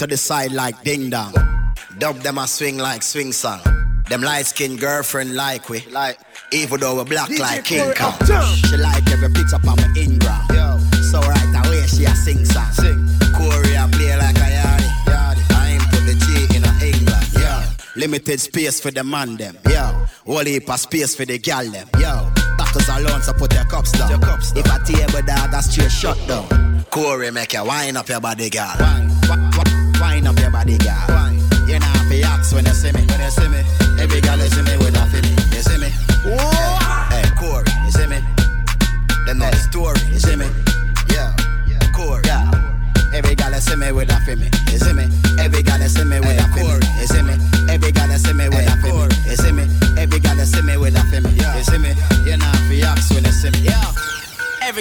Into the side like ding dong. Dub them a swing like swing song. Them light skinned girlfriend like we. Like even though we black DJ like King Kong. She like every picture on my Ingram. Yo. So right away she a sing song. Sing. Corey a play like a yardy. I ain't put the G in a England. Yo. Limited space for the man them. Yo. Whole heap of space for the gal them. Yo. Bottles alone so put your cups down. Your cups down. If a table dog that's straight shut down. Corey make you wind up your body girl. Wine, wine up your body girl. Wine. You know fi ask when you see me. When you see me, every girl you see me with a feeling. You see me? Whoa. Hey, Corey, you see me? Them know the story. You see me? Yeah, yeah Corey. Yeah. Every girl you see me with a feeling. You see me?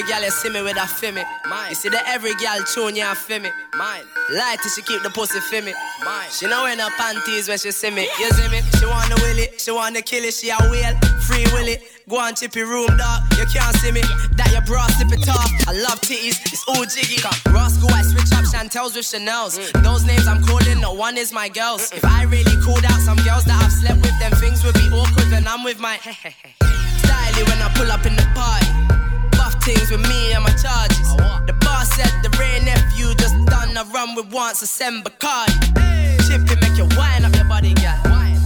Gal you see me with a femi. Mine. You see that every gal tune you a femi. Mine. Light till she keep the pussy femi. Mine. She know wear no panties when she see me. You see me? She wanna will it. She wanna kill it. She a whale. Free will it. Go on chippy room dog. You can't see me. That your bra slip it off. I love titties. It's all jiggy. Roscoe I switch up Chantels with Chanel's. Mm. Those names I'm calling, no one is my girls. If I really called out some girls that I've slept with, them things would be awkward when I'm with my Styly when I pull up in the party things with me and my charges. Oh, the boss said the rain nephew just done a run with once a send Bacardi. Hey. Chippy make you wind up your body, girl.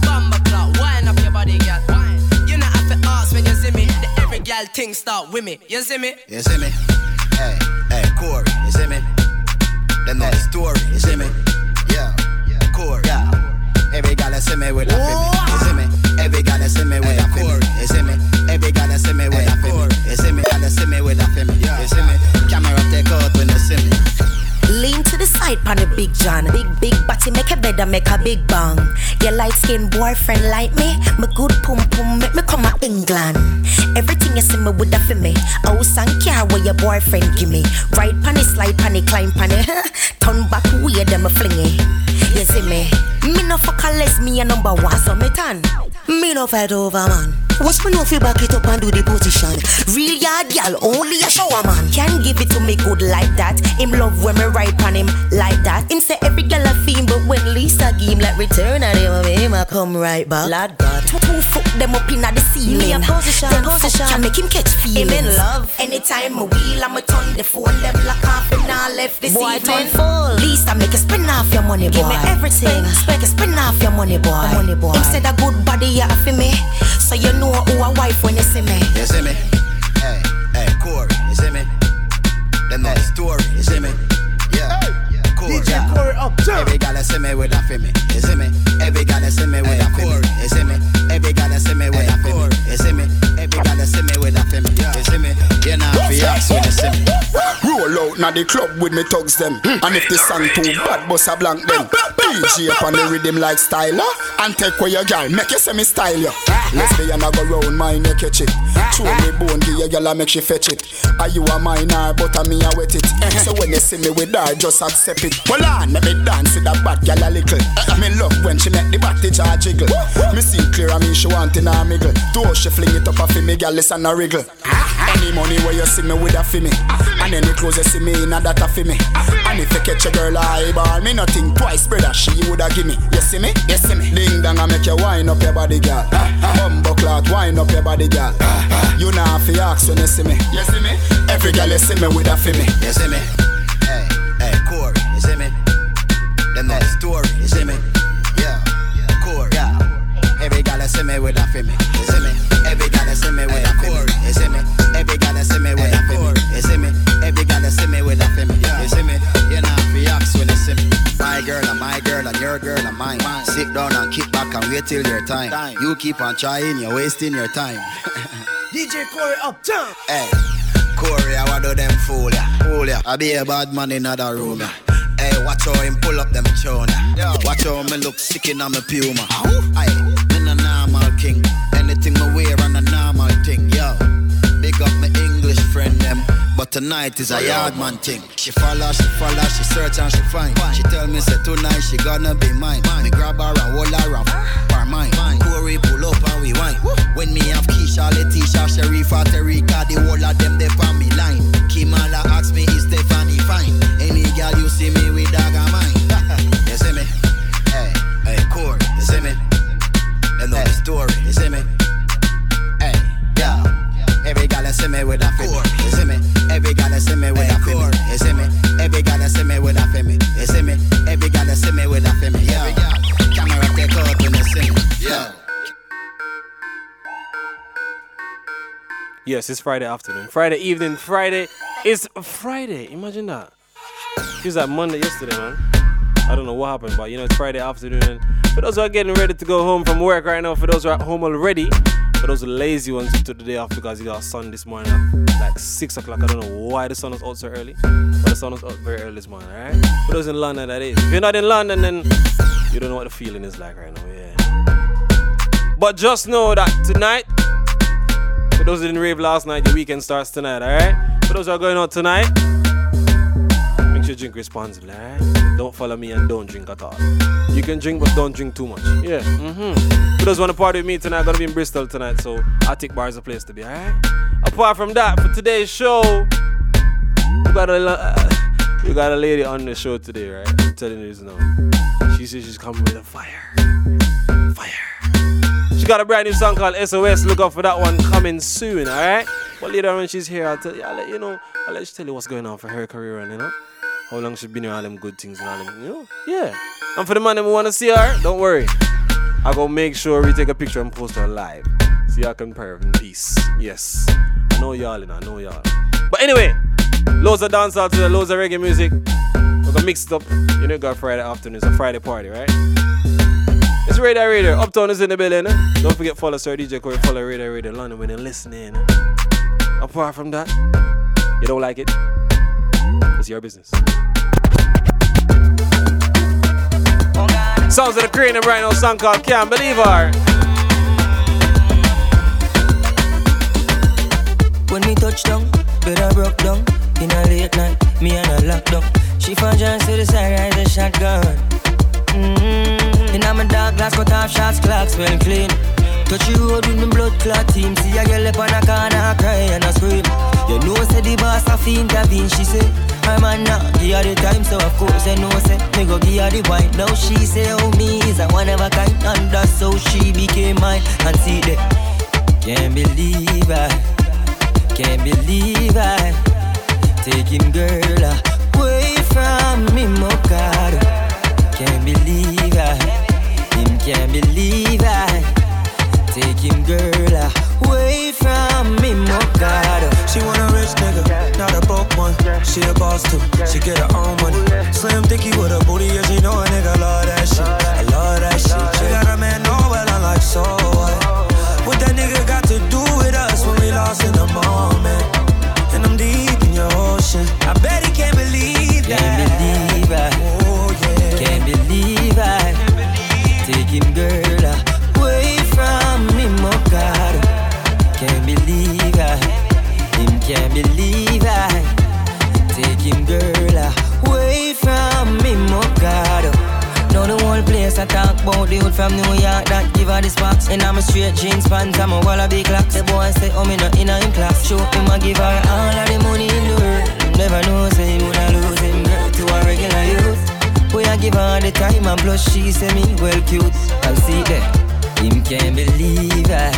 Bumba clock, wind up your body, girl. You know have to ask when you see me. The every gal thing start with me. You see me? You see me? Hey, hey, Corey, you see me? Then know the story, you see me? Yeah, yeah, Corey. Yeah. Every gal see me with a fibby, you see me? Every gal see me with a fibby, you see me? Every gal see me with a you see me? Gal see me with a fibby, you see me? Camera take out when you see me. Lean to the side, pan a big John. Big, big body make a better make a big bang. Your light skin boyfriend like me. My good pum pum make me come out England. Everything you see me with a for me. House and car where your boyfriend give me. Ride pan slide pan climb pan it. Turn back way them a fling. You see me? Me no fuck me a number one, so me tan. Me no fight over man. What's me know fi back it up and do the position? Real yard gal, only a shower man can give it to me good like that. Him love when me ride on him like that. Him say every gal a fiend, but when Lisa give him like return of him, him a come right back. Lord God, two, two foot them up inna the ceiling. Me a position, the position can make him catch feelings. Him in love. Anytime I wheel, I'ma turn the phone them lock off and I left this boy evening. full. Lisa make a spin off your money, boy. Give me everything. Make a spin off your money, boy. Money, boy. Him said a good body, yeah, for me. So you know who a wife when you see me. You see me? Hey, hey, Corey, you see me? Them know the story, you see me? Yeah. Corey, DJ yeah. Corey up top. Every gal see me with a for me. You see me? Every gal see me with a for me. You see me? Every gal see me with a for me. You see me? Every gal see me with a for me. You see me? You know fi ask when you see me. Roll out na the club with me thugs them. And if the song too bad, bust a blank them. DJ up on the rhythm like styler. And take away your gal, make you me style you. Lesbian I go round mine, you catch Chew me bone, give your gal, make she fetch it. Are you a minor, but a me a wet it. Eh, so when you see me with her, just accept it. Well on, let me dance with that bad gal a little. Me love when she make the body jar jiggle. Me see clear, I mean she want in a miggle. Though she fling it up a fi me gal, listen a wriggle. Any money where you see me with a fi me. And any clothes you see me in a that a fi me. And if you catch a girl a eyeball, me not think twice, brother, she woulda give me. You see me? You see me? Ding dong, I make you wind up your body, girl. Bumbo clot, wind up your body, girl. You know fi ask when you see me. You see me? Every girl you see me with a fi me. You see me? Hey, hey, Corey, you see me? Them the story, you see me? Yeah, Corey, yeah. Every girl you see me with a fi me. You see me? Every girl you see me with a fi me. You see me? Every girl you see me with a fi me. You see me? Every girl you see me with a fi me. You see me? You know fi ask when you see me. My girl and my girl and your girl and mine. Sit down and kick back and wait till your time. You keep on trying, you're wasting your time. DJ Corey uptown. Hey, Corey, I want do them fool ya, fool ya. I be a bad man in other room ya. Hey, Hey, watch how him pull up them chona. Watch how me look sick in my puma. Aye, me a normal king. Anything me wear on a normal thing, yo. Big up my English friend them. But tonight is a yard man thing. She follow, she follow, she search and she find. She tell me say tonight she gonna be mine. Me grab her and hold her up, her mine. Corey pull up and we wine. When me have Keisha, Letitia, Sharifa, Terika, the whole of them they on me line. Kimala ask me is Stephanie fine. Any girl you see me with dog of mine. you see me? Hey, hey, Corey, you see me? You know the story, you see me? Hey, yeah. Every girl see me with a core, you see me? Every girl see me with a core, you see me? Every girl see me with a Yes, it's Friday afternoon. Friday evening. Friday It's Friday. Imagine that. It was like Monday yesterday, man. I don't know what happened, but you know, it's Friday afternoon. For those who are getting ready to go home from work right now, for those who are at home already, for those lazy ones to the day off because you got sun this morning at like 6 o'clock. I don't know why the sun was out so early, but the sun was out very early this morning, alright? For those in London, that is. If you're not in London, then you don't know what the feeling is like right now, yeah. But just know that tonight, for those who didn't rave last night, your weekend starts tonight, alright? For those who are going out tonight, make sure you drink responsibly, alright? Don't follow me and don't drink at all. You can drink, but don't drink too much. Yeah, mm-hmm. For those who want to party with me tonight, I'm gonna be in Bristol tonight, so Attic Bar is a place to be, alright? Apart from that, for today's show, we got a, uh, we got a lady on the show today, right? I'm telling you this now. She says she's coming with a fire. Fire. She got a brand new song called SOS. Look out for that one coming soon, alright? But later on when she's here, I'll tell you, I'll let you know, I'll let you tell you what's going on for her career and you know? How long she's been here, all them good things and all them, you know? Yeah. And for the man that wanna see her, don't worry. I go make sure we take a picture and post her live. So y'all can pair in peace. Yes. I know y'all, and I know y'all. But anyway, loads of dancehall today, loads of reggae music. We're gonna mix it up. You know, got Friday afternoon. It's a Friday party, right? It's Radar Radio. Uptown is in the building. Eh? Don't forget follow Sir DJ Corey, follow Radar Radio London when you're listening. Apart from that, you don't like it, it's your business. Sounds of the Crane right now, song called Can't Believe Her. When me touch down, I broke down. In a late night, me and a lockdown. She found John to the side, ride a shotgun. Mm-hmm. In my dark glass, cut off shots, clocks well clean. Touch you road with me blood clot team. See a girl up on a corner, I cry and I scream. You know, say the boss a fiend intervene. She say, I'm a not give her the time, so of course I know say me go give her the wine. Now she say, oh me is a one of a kind, and that's how she became mine. And see that, can't believe I, can't believe I, take him girl away from me, God. Can't believe I, him can't believe I. Take him girl away from me, my God. She want a rich nigga, not a broke one. She a boss too, she get her own money. Slim thicky with a booty, yeah, she know a nigga love that shit. I love that shit. She got a man, know well, I'm like, so what? What that nigga got to do with us when we lost in the moment? And I'm deep in your ocean. I bet he can't believe that. Can't believe Him girl away from me, my God. Can't believe I. Him can't believe I. Take him girl away from me, my God. Now the whole place I talk about the hood from New York that give her the sparks. And I'm a straight jeans pants, I'm a walla big locks. The boy say, oh me not in a him class. Show him I give her all of the money in the world. Never know say he woulda lose him girl to a regular youth. Boy I give her the time and plus she say me well cute. I see that him can't believe I,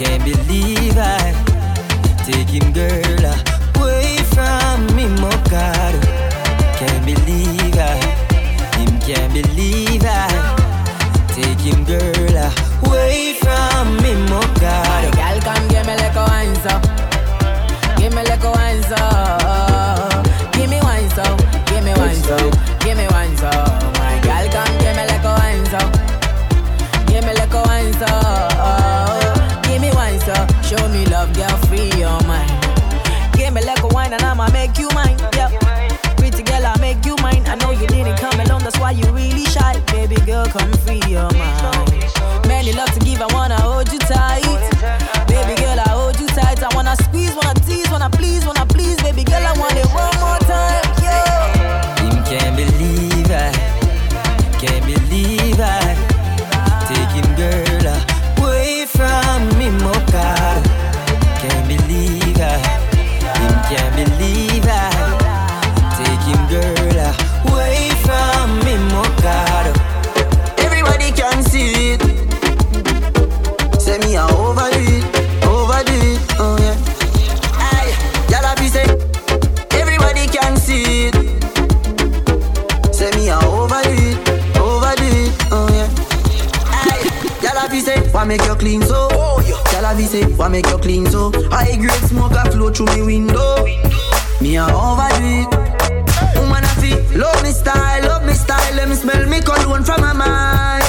can't believe I. Take him girl away from me, my God. Can't believe I, him can't believe I. Take him girl away from me, my God. Girl, come give me like a so. Give me like a wine wine so, oh. give me wine so. Oh, my girl, come give me like a wine so. Oh. Give me like a wine so. Give me wine so. Show me love, girl, free your mind. Give me like a wine and I'ma make you mine. Yeah. Pretty girl, I make you mine. I know you didn't come alone, that's why you really shy. Baby girl, come free your mind. Many love to give, I wanna hold you tight. Baby girl, I hold you tight. I wanna squeeze, wanna tease, wanna please, wanna please. Baby girl, I wanna roll. Say. Why make you clean so? High grade smoke a flow through me window. Me a overdo it. Woman I feel love me style, love me style. Let me smell me cologne from my mind.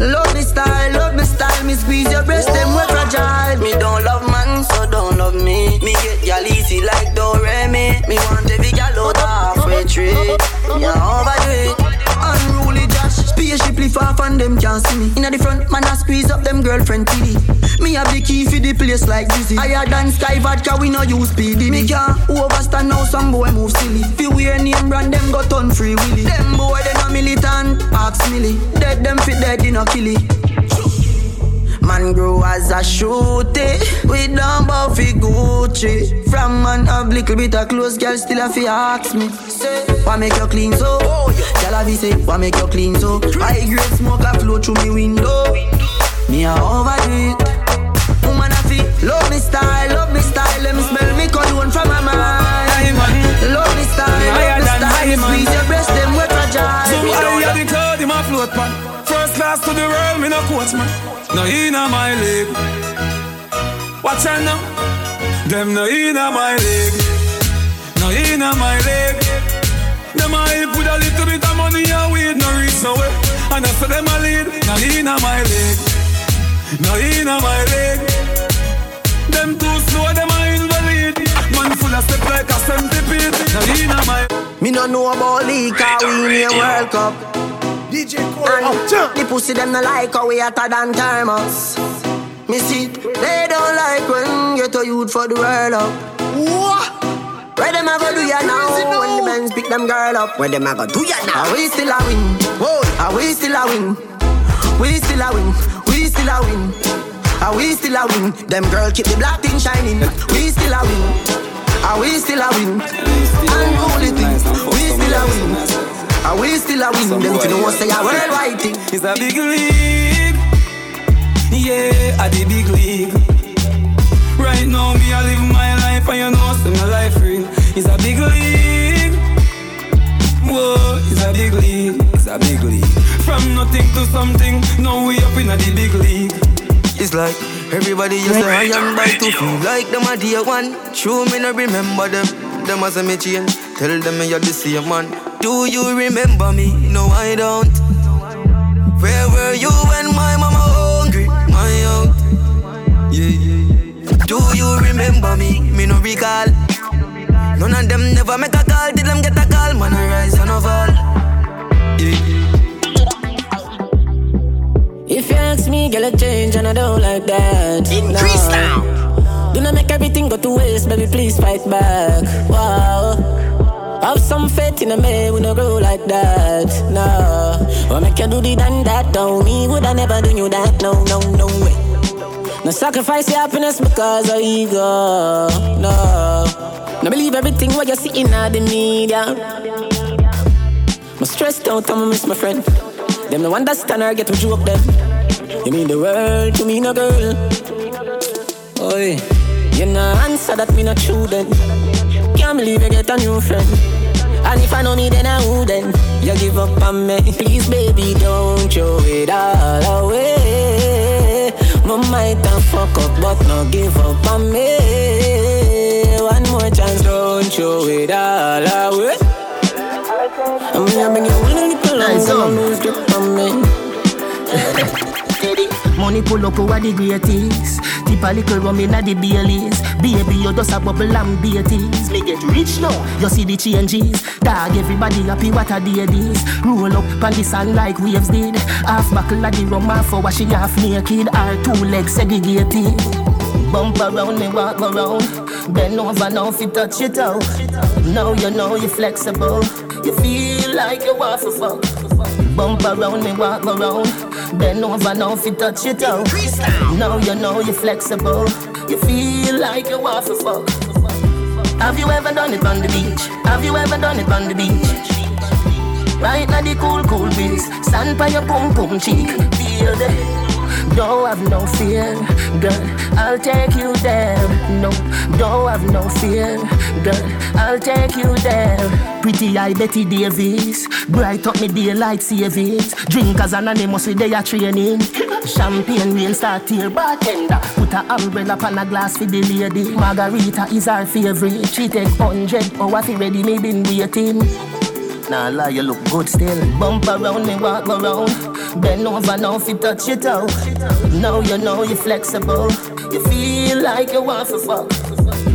Love me style, love me style. Me squeeze your breast, them we fragile. Me don't love man, so don't love me. Me get gal easy like Doremi. Me want every gal out halfway tree. Yeah, overdo it. Spaceship lift off and them can't see me. Inna the front, man I squeeze up them girlfriend TD. Me have the key for the place like dizzy. Higher than Sky Vodka, we no use PD. Me can't overstand now some boy move silly. Fi wear name brand, them got on free willy. Them boy they no militant, ask milly. Dead them fit dead, they no killy. Man grow as a shooty. We don't fi Gucci. From man have little bit of clothes Girl still a fi ask me. Say, why make you clean so? Girl a fi say, why make you clean so? High grade smoke a flow through me window. Me a overdo it Woman a fi love me style, love me style. Let me smell me cologne from my mind. Love me style, love me style. Squeeze your breast, them we fragile. So I have the cloud in my float pan. Class to the world, me no coach man. No inna my league. Watch out now. Them no inna my league. No inna my league. Them help with a little bit of money and weed no reach nowhere. And I say them a lead. No inna my league. No inna my league. Them too slow, them a invalid. Man full of step like a centipede. No inna my. Me no know about league, cause we in a World Cup. DJ Corey And oh, the pussy them no like how we hotter than thermos. Me see, it, they don't like when get a youth for the world up. What? Where them a go do ya now? When the men's pick them girl up, where them a go do ya now? Are we still a win? Whoa, are we still a win? We still a win. We still a win. Are we still a win? Them girl keep the black thing shining. We still a win. Are we still a win? Unruly things. We still a win. Are we still a win? Them to know say a worldwide thing. It's a big league. Yeah, at the big league. Right now, me I live my life, and you know, say my life real. It's a big league. Whoa, it's a big league. It's a big league. From nothing to something, now we up in a the big league. It's like everybody you say I am by to feel like them a dear one. True me no remember them. Them as a me change. Tell them me you're the same man. Do you remember me? No, I don't. Where were you when my mama hungry? My out. Yeah, yeah, yeah. Do you remember me? Me no recall. None of them never make a call. Did them get a call? Man, I rise and I fall. Yeah. If you ask me, girl, I change and I don't like that. Increase now. Do not make everything go to waste, baby. Please fight back. Wow. Have some faith in a man, we no grow like that. No. What make you do the done that? Don't me, would I never do you that? No, no, no way. No sacrifice your happiness because of ego. No. No believe everything what you see in the media. I'm stressed out, I'ma miss my friend. Them no understand or get to joke them. You mean the world to me, no girl. Oi, you no answer that me not true then. Can't believe you get a new friend. And if I know me, then I wouldn't. You give up on me, please, baby, don't throw it all away. My might have fuck up, but no give up on me. One more chance, don't throw it all away. I'm gonna bring you a little Nice longer, um. song. lose grip on me. Money pull up over the greatest. Tip a little rum inna the Baileys. Baby, you just a bubble and beaties. Me get rich now, you see the changes. Dog, everybody happy what a day this. Roll up on the sun like waves did. Half buckle of the rum, half for washing half naked. Our two legs segregated. Bump around me, walk around. Bend over now you touch it out. Now you know you're flexible. You feel like you want. Bump around me, walk around. Bend over now if you touch it out. Now you know you're flexible. You feel like you want fuck. Have you ever done it on the beach? Have you ever done it on the beach? Right now the cool, cool breeze. Stand by your pum pum cheek. Feel the don't have no fear, girl. I'll take you there. No, don't have no fear, girl. I'll take you there. Pretty eye Betty Davis, bright up me daylight it. Drinkers anonymous with their training. Champagne rain start here, bartender. Put a umbrella on a glass for the lady. Margarita is our favorite. She take hundred oh, hours ready, me been waiting. Nah lie, you look good still. Bump around me, walk around. Bend over now if you touch your toe. Now you know you're flexible. You feel like you want to fuck.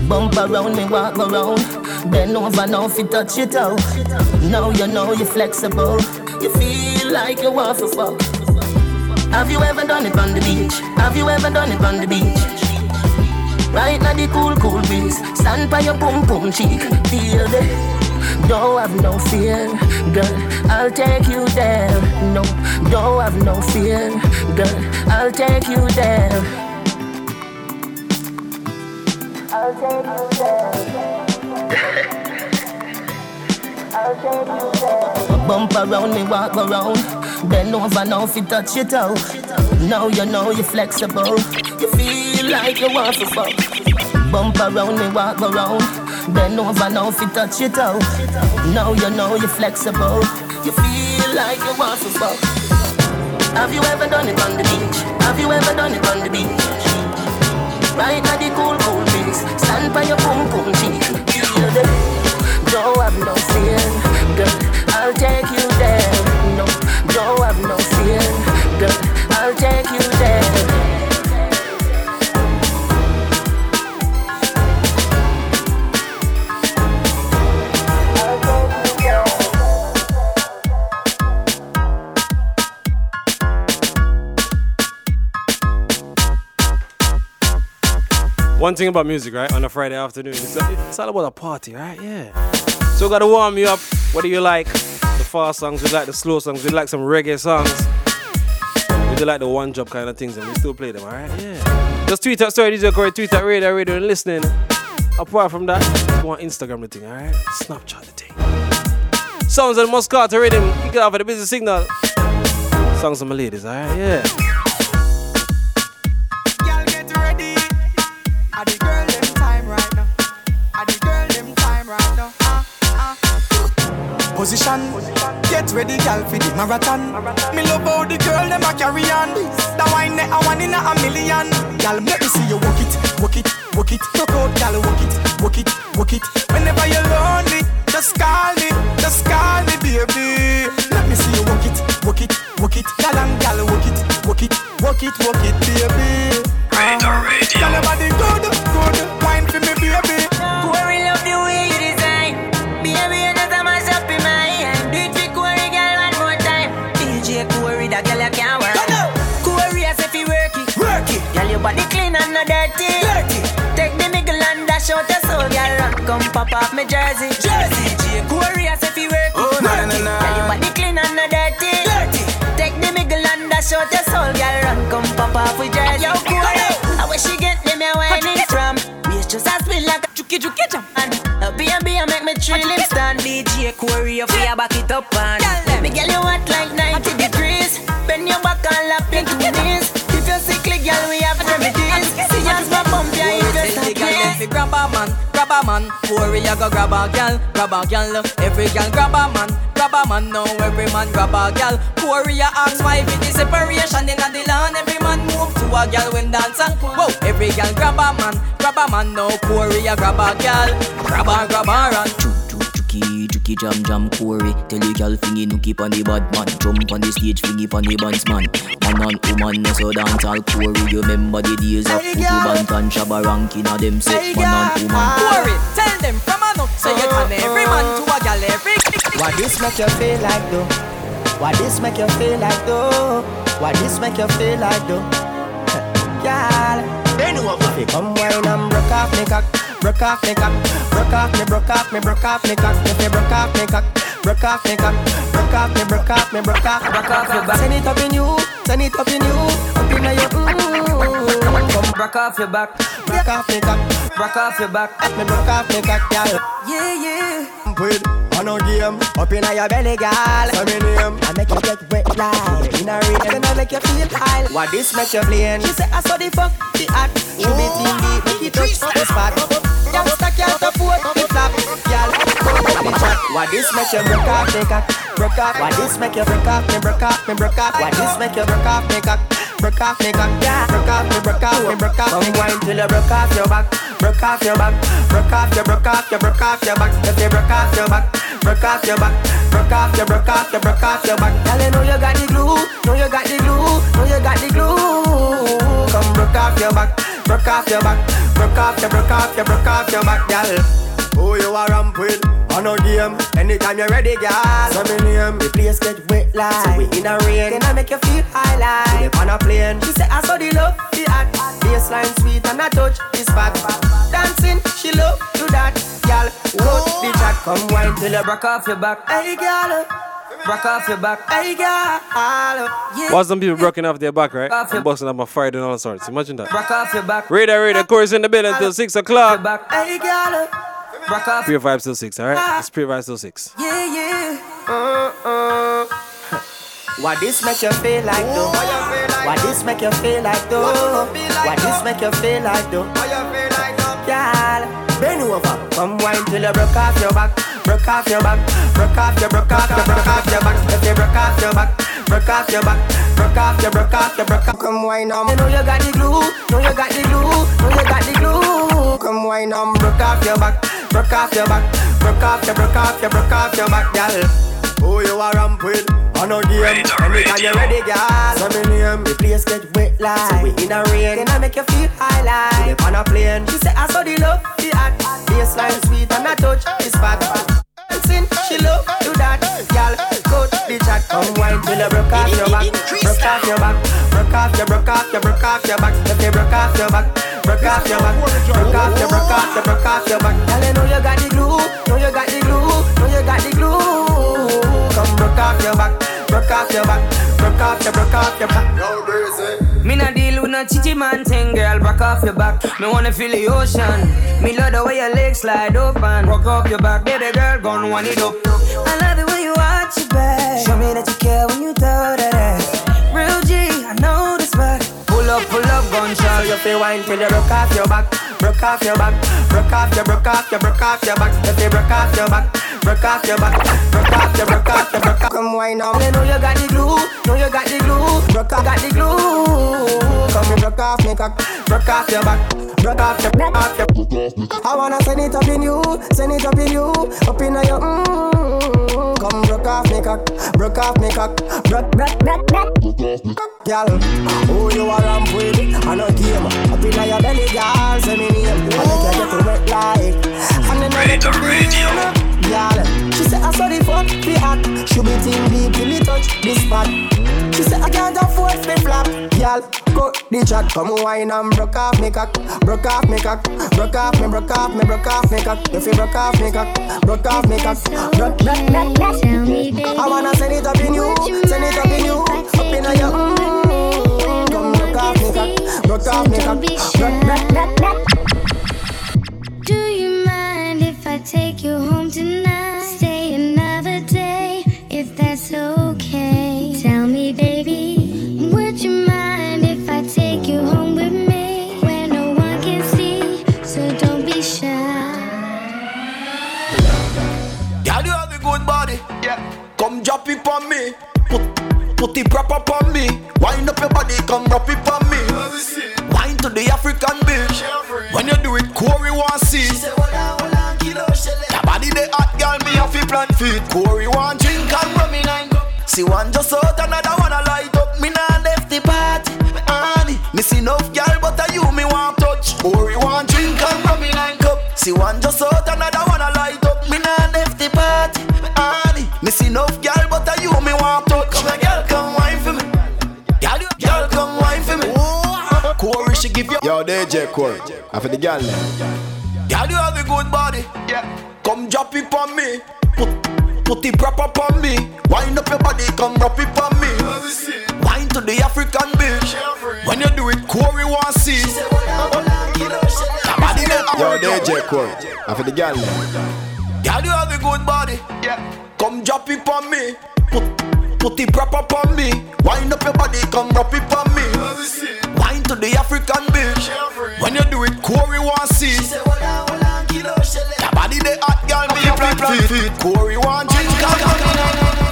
Bump around me, walk around. Bend over now if you touch your toe. Now you know you're flexible. You feel like you want to fuck. Have you ever done it on the beach? Have you ever done it on the beach? Right now the cool, cool breeze. Stand by your pum pum cheek. Feel the don't have no fear, girl. I'll take you there. No, don't have no fear, girl. I'll take you there. I'll take you there. I'll take you there. Bump around me, walk around. Bend over now if you touch your toe. Now you know you're flexible. You feel like you want to fuck. Bump around me, walk around. Bend over now if you touch it out. Now you know you're flexible. You feel like you want to fuck. Have you ever done it on the beach? Have you ever done it on the beach? Right now the cool, cool breeze. Stand by your boom, boom cheek. Feel the Don't have no fear, girl. I'll take you One thing about music, right? On a Friday afternoon, it's, it's all about a party, right? Yeah. So gotta warm you up. What do you like? The fast songs, we like the slow songs, we like some reggae songs. We do like the one job kind of things, and we still play them, alright? Yeah. Just tweet at Story DJ Corey, tweet at Radar Radio and listening. Apart from that, go on Instagram the thing, alright? Snapchat the thing. Songs the Moscato rhythm. You off of the busy signal. Songs of my ladies, alright? Yeah. Ready, girl, for the marathon. Me love how the girl them a carry on. That wine that I want in a million. Girl, let me see you walk it, walk it, walk it. Talk out, girl, walk it, walk it, walk it. Whenever you're lonely, just call me, just call me, baby. Let me see you walk it, walk it, walk it. Girl and girl, walk it, walk it, walk it, walk it, baby. Radar me jersey. Jersey, J. Corey, as if you work. Oh, no, no, no, no. Girl, your body clean and not dirty. dirty. Take the middle and dash out your soul, girl. Run, come pop off with jersey. Yo, Corey, I wish she get me, me whining from. Waist just a spin like a chuki chuki jump. And a B&B, I make me him stand. DJ Corey, you feel back it up and. Me girl, you hot like man. Worry, I go grab a gal, grab a gal. Every gal grab a man, grab a man. Now every man grab a gal. Worry, I ask why it is separation in the land. Every man move to a gal when dance and whoa. Every gal grab a man, grab a man. Now Corey, I grab a gal, grab a, grab a run juki, juki jam jam Corey. Tell you girl fingy no keep on the bad man. Jump on the stage fingy on the bands man. Man and woman no so dance all Corey. You remember the days of Futu Bant and Shabba Rankin of them set man and woman. Corey, tell them from a no So you turn every man to a gal every Why this make you feel like though? Why this make you feel like though? Why this make you feel like though? Girl, they know what Come wine and broke off me cock broke off me cock, broke off me, broke off me, broke off me cock. If you broke off me cock, broke off me cock, broke off me, broke off me, broke off, broke off me back. Send it up in you, send it up in you, up in your mm. Come Broke off your back. Broke off me cock. Broke off your back. Me broke off me cock, girl. Yeah, yeah. With on a game up in your belly, girl. So me name. I make you get wet like in a rain. Then I make you feel high. What this make you plain? She say I saw the fuck the act. She be team deep, make it touch the spot. Youngster can't afford the flap, girl. What this make you broke off me cock? Broke off. What this make you broke off me? Broke off me, broke off. What this make you broke off me cock? Broke off me cock, yeah. Broke off me, broke off me, broke off. Come wine till you broke off your back. Broke off your back. Broke off your, broke off your, broke off your back. If you broke off your back. Broke off your back, broke off your, broke off your, broke off your back. Girl, you know you got the glue, know you got the glue, know you got the glue. Come broke off your back, broke off your back, broke off your, broke off your, broke off your back, girl. Who you are ramp with? On a game, anytime you're ready, girl. So me name, the place get wet like. So we in a rain, then I make you feel high like. Live on a plane, she say I saw the love, the act. Baseline sweet and I touch the spot. Dancing, she love do that, girl. Go the chat, come wine till you Broke off your back. Hey, girl. Broke off your back. Hey, girl. Yeah. Why some people broken off their back, right? Off your- And busting up a Friday and all sorts. Imagine that. Broke off your back. Radar, radar, chorus in the building until 6 o'clock. Back. Hey, girl. Broke off. Pre vibes till 6, alright? It's pre vibes till 6. Yeah, yeah. Uh-uh. What this make you feel like though? What this make you feel like though? What this make you feel like though? Girl, bend over, come wine till you broke off your back, broke off your back, broke off your, broke off your, broke off your back. If you broke off your back, broke off your back, broke off your, broke off your, broke off. Come wine on, you know you got the glue, know you got the glue, know you got the glue. Come wine on, broke off your back, broke off your back, broke off your, broke off your, broke off your back, girl. Who you are ramp with? On a game, anytime you're ready, girl. So me name, the place get wet like. So we in a rain, then I make you feel high like. Live on a plane, she say I saw the love, the act. Baseline sweet and I touch the spot. Dancing, she love do that, girl. The chat, come wine till you broke off your back, broke off your back, broke off your, broke off your, broke off your back. If you broke off your back, broke off your back, broke off your, broke off your, broke off your back. Girl, you know you got the glue, know you got the glue, know you got the glue. Come broke off your back, broke off your back, broke off your, broke off your back. Me not deal with no chichi man thing, girl. Broke off your back. Me wanna feel the ocean. Me love the way your legs slide open. Broke off your back, baby girl, Gonna want it up. I love the way you watch your back. Show me that you care when you throw that ass. Real G, I know this spot. Pull up, pull up, gunshot. You feel wine till you broke off your back, broke off your back, broke off your, broke off your, broke off your back. If you broke off your back, broke off your back, broke off your, broke off your, broke off. Come wine on, you know you got the glue, know you got the glue, broke off, got the glue. Come broke off me cock, broke off your back, broke off your, broke off your. I wanna send it up in you, send it up in you, up in your mm. Come broke off me cock, broke off me cock, broke, broke, broke, broke. Girl, who you are ramp with? I know game. Up in your belly, girl, say me name. I make you get wet like. And then I Radar Radio. Girl, she say I saw the fuck the act. She be team deep till me touch the spot. She say I can't afford the flap. Girl, go the chat, come wine and broke off me cock, broke off me cock, broke off me, broke off me, broke off me cock. If you broke off me cock, broke off me cock, broke, broke, broke, broke. I wanna send it up in you, send it up in you, up in your mm. Come broke off me cock, broke off me cock, broke, broke, broke, broke. Do you mind if I take you home tonight? Stay another day, if that's okay. Tell me, baby, would you mind if I take you home with me? Where no one can see, so don't be shy. Girl, you have a good body. Yeah. Come drop it on me. Put, put it proper on me. Wind up your body, come drop it on me. Wind to the African beach. When you do it, Corey want see. Me plant feet. Corey want drink and rum in nine cup. See one just out, another one a light up. Me nah left the party. Honey, me see enough girl, but a you me want touch. Corey want drink and rum in nine cup. See one just out, another one a light up. Me nah left the party. Honey, me see enough girl, but a you me want touch. Come here, girl, come wine for me. Girl, girl, come wine for me. Corey, she give you. Yo, DJ Corey. I for the girl now. Girl, you have a good body. Yeah. Come drop it on me. Put, put it proper on me. Wind up your body, come drop it on me. Wind to the African beach. When you do it, Corey want see. Yo, DJ Corey. I for the gal. Girl, you have a good body. Yeah. Come drop it on me. Put, put it proper on me. Wind up your body, come drop it on me. Wind to the African beach. When you do it, Corey want see. Your body the hot girl, me flip flip feet. Corey want drink,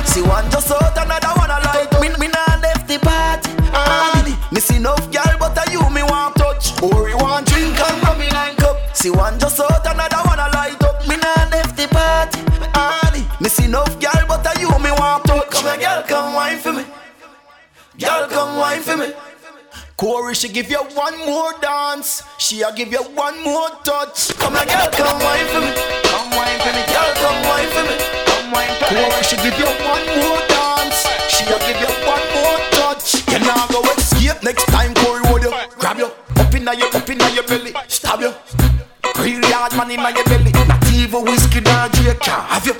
See one just out, another one a light. Me, me nah left the party. Me see enough girl, but a you me want touch. Corey want drink and rub me like cup. See one just out, another one a light up. Me nah left the party. Me see enough girl, but a you me want touch. Come here, girl, come wine for me. Girl, come wine for me. Corey, she give you one more dance. She a give you one more touch. Come here, girl, come wine for me. Come wine for me, girl, come wine for me. Come wine for me. Corey, she give you one more dance. She a give you one more touch. You now go escape next time. Corey, hold you, grab you, up inna your, up inna your belly, stab you. Really hard man inna your belly. Not even whiskey nor J can have you.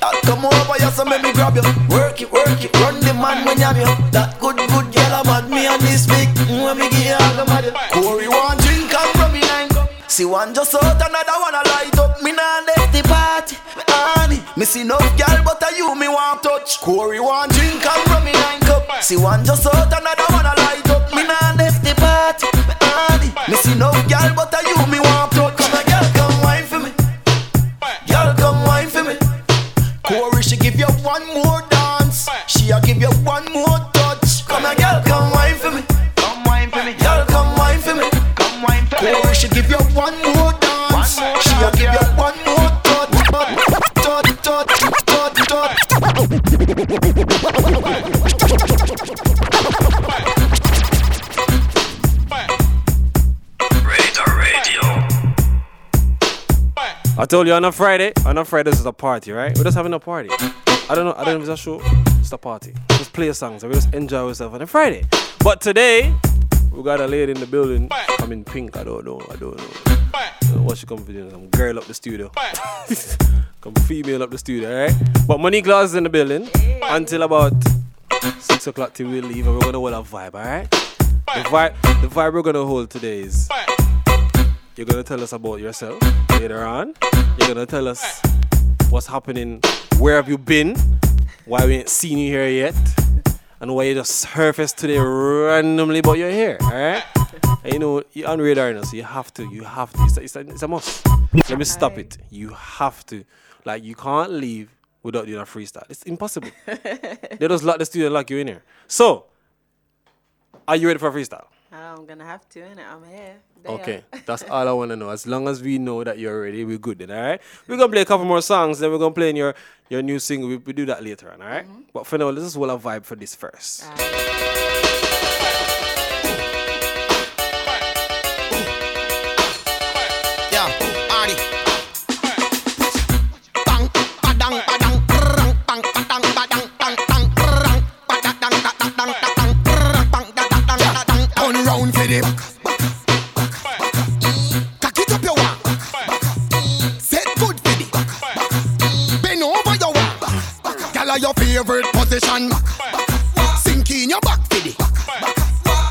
Girl, come over here, so make me grab you. Work it, work it, run the man when you have you. That good, good girl, I'm me and this big. Mm, When me you all the money. Corey want drink and from me nine cup. See one just out, another one a light up. Me nah left the party, honey. Me see no girl, but a you me want touch. Corey want drink and from me nine cup. See one just out, another one a light up. Me nah left the party, honey. Me see no girl, but a you me want told you on a Friday, on a Friday this is a party, right? We're just having a party. I don't know, I don't know if it's a show, it's a party. Just play songs and we just enjoy ourselves on a Friday. But today, we got a lady in the building. I'm in pink, I don't know, I don't know. What she come for doing. Some girl up the studio. come female up the studio, right? But Monique Laws is in the building until about six o'clock till we leave and we're gonna hold a vibe, alright? The vibe the vibe we're gonna hold today is you're gonna tell us about yourself later on. You're gonna tell us what's happening, where have you been, why we ain't seen you here yet, and why you just surfaced today randomly, but you're here, alright? And you know, you're on radar now, so you have to, you have to, it's a, it's a, it's a must. Let me stop it. You have to. Like, you can't leave without doing a freestyle. It's impossible. they just lock the studio and lock you in here. So, are you ready for a freestyle? I'm gonna have to, innit? I'm here. There. Okay, that's all I want to know. As long as we know that you're ready, we're good then, all right? We're going to play a couple more songs, then we're going to play in your, your new single. We, we do that later on, all right? Mm-hmm. But for now, let's just roll a vibe for this first. Yeah, Artie. Bang, favorite position. Sink in your back for the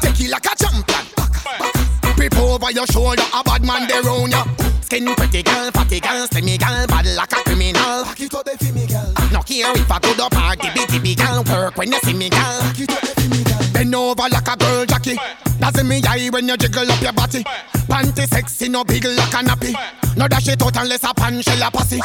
Take it like a champion. Grip over your shoulder, a bad man there round ya. Skin pretty girl, fatty girl, slimmy girl, bad like a criminal. Back it up the me girl. No care if I go to party, bitty girl, work when you see me girl. Back it up the girl. Bend over like a girl jockey. That's in me eye when you jiggle up your body. Panty sexy, no big like a nappy. No dash it out unless a pan shell a pussy.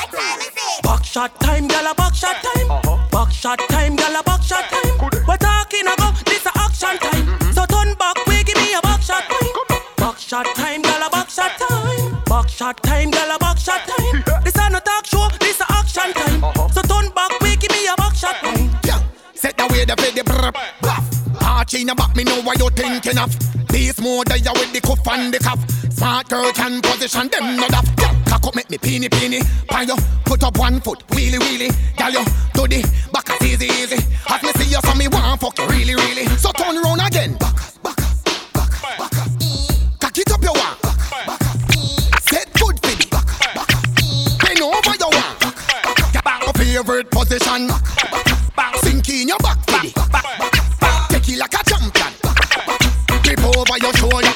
Back shot time, gyal a back shot time. Back shot time, gyal a back shot time. We're talking about this a action time. So turn back, we give me a back shot time. Back shot time, gyal a back shot time. Back shot time, gyal a back shot time. This a no talk show, this a action time. So turn back, we give me a back shot time. Yeah, set the way the for the brr. Bluff. In your back, me know what you thinking of. This more there with the cuff and the cuff. Smart girl can position them up. Yeah, cock up, make me peeny peeny. You, put up one foot, wheelie wheelie. Gal you, do the back as easy easy. As me see you, so me want fuck you really really. So turn round again. Back, back, back, back. Cock it up your one. Set good for the back, back. Bend over your one. Back, back. Your favorite position. Back, sink in your back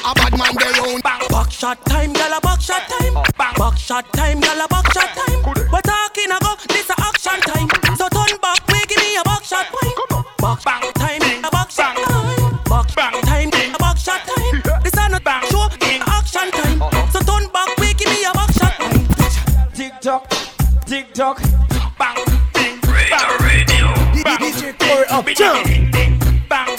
a bad man there round. Back shot time, gyal a back shot time. Back box shot time, gyal a back shot time. We're talking a go, this a action time. So turn back, we give me a back shot time. Back bang time, a back shot time. Back bang time, a back shot time. This a not bang show, action time. Uh-huh. So turn back, we give me a back shot time. Tick tock, tick tock, bang, ding, bang. Radio. DJ Corey up, jump. Bang, ding, bang,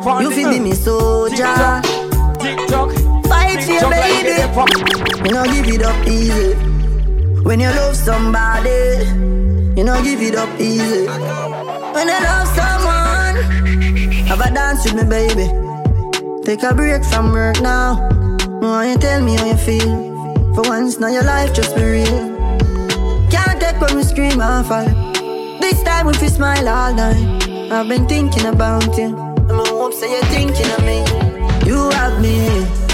like You feel be me soldier. Tick tock, Fight for your baby. You know give it up easy. When you love somebody, you know give it up easy. When you love someone, have a dance with me, baby. Take a break from work now. Why you tell me how you feel? For once, now your life just be real. Can't take when we scream and fall. This time if you smile all night. I've been thinking about you. You're thinking of me. You have me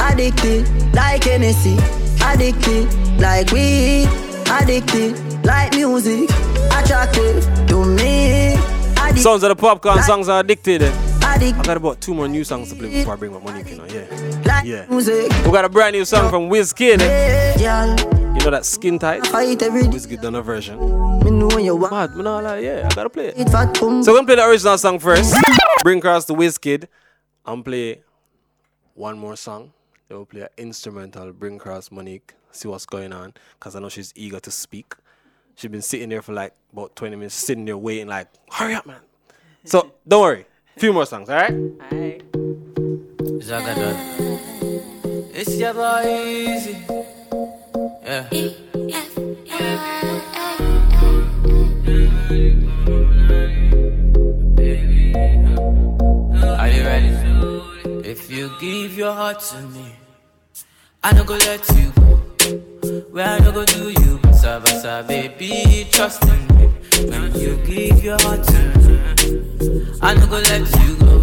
addicted like Hennessy, addicted like weed, addicted like music, attractive to me. Addic- Sounds of the popcorn songs are addicted. Addict. I got about two more new songs to play before I bring my money. You know, yeah, like yeah. music. We got a brand new song from Wizkid. Girl, You know that skin tight? fight every day. Wizkid done a version. Me know you want Mad, man, I like, yeah, I gotta play it. it fat pum. So we're gonna play the original song first. Bring across the Wizkid. I'm play one more song. Then we'll play an instrumental. Bring across Monique. See what's going on. Cause I know she's eager to speak. She's been sitting there for like about 20 minutes, sitting there waiting, like, hurry up, man. So don't worry. Few more songs, alright? Alright. Zagadot. It's your boy Easy. Yeah. Are you ready? If you give your heart to me, I no go let you go. Where I no go do you, basa basa, baby, trust in me. When you give your heart to me, I no go let you go.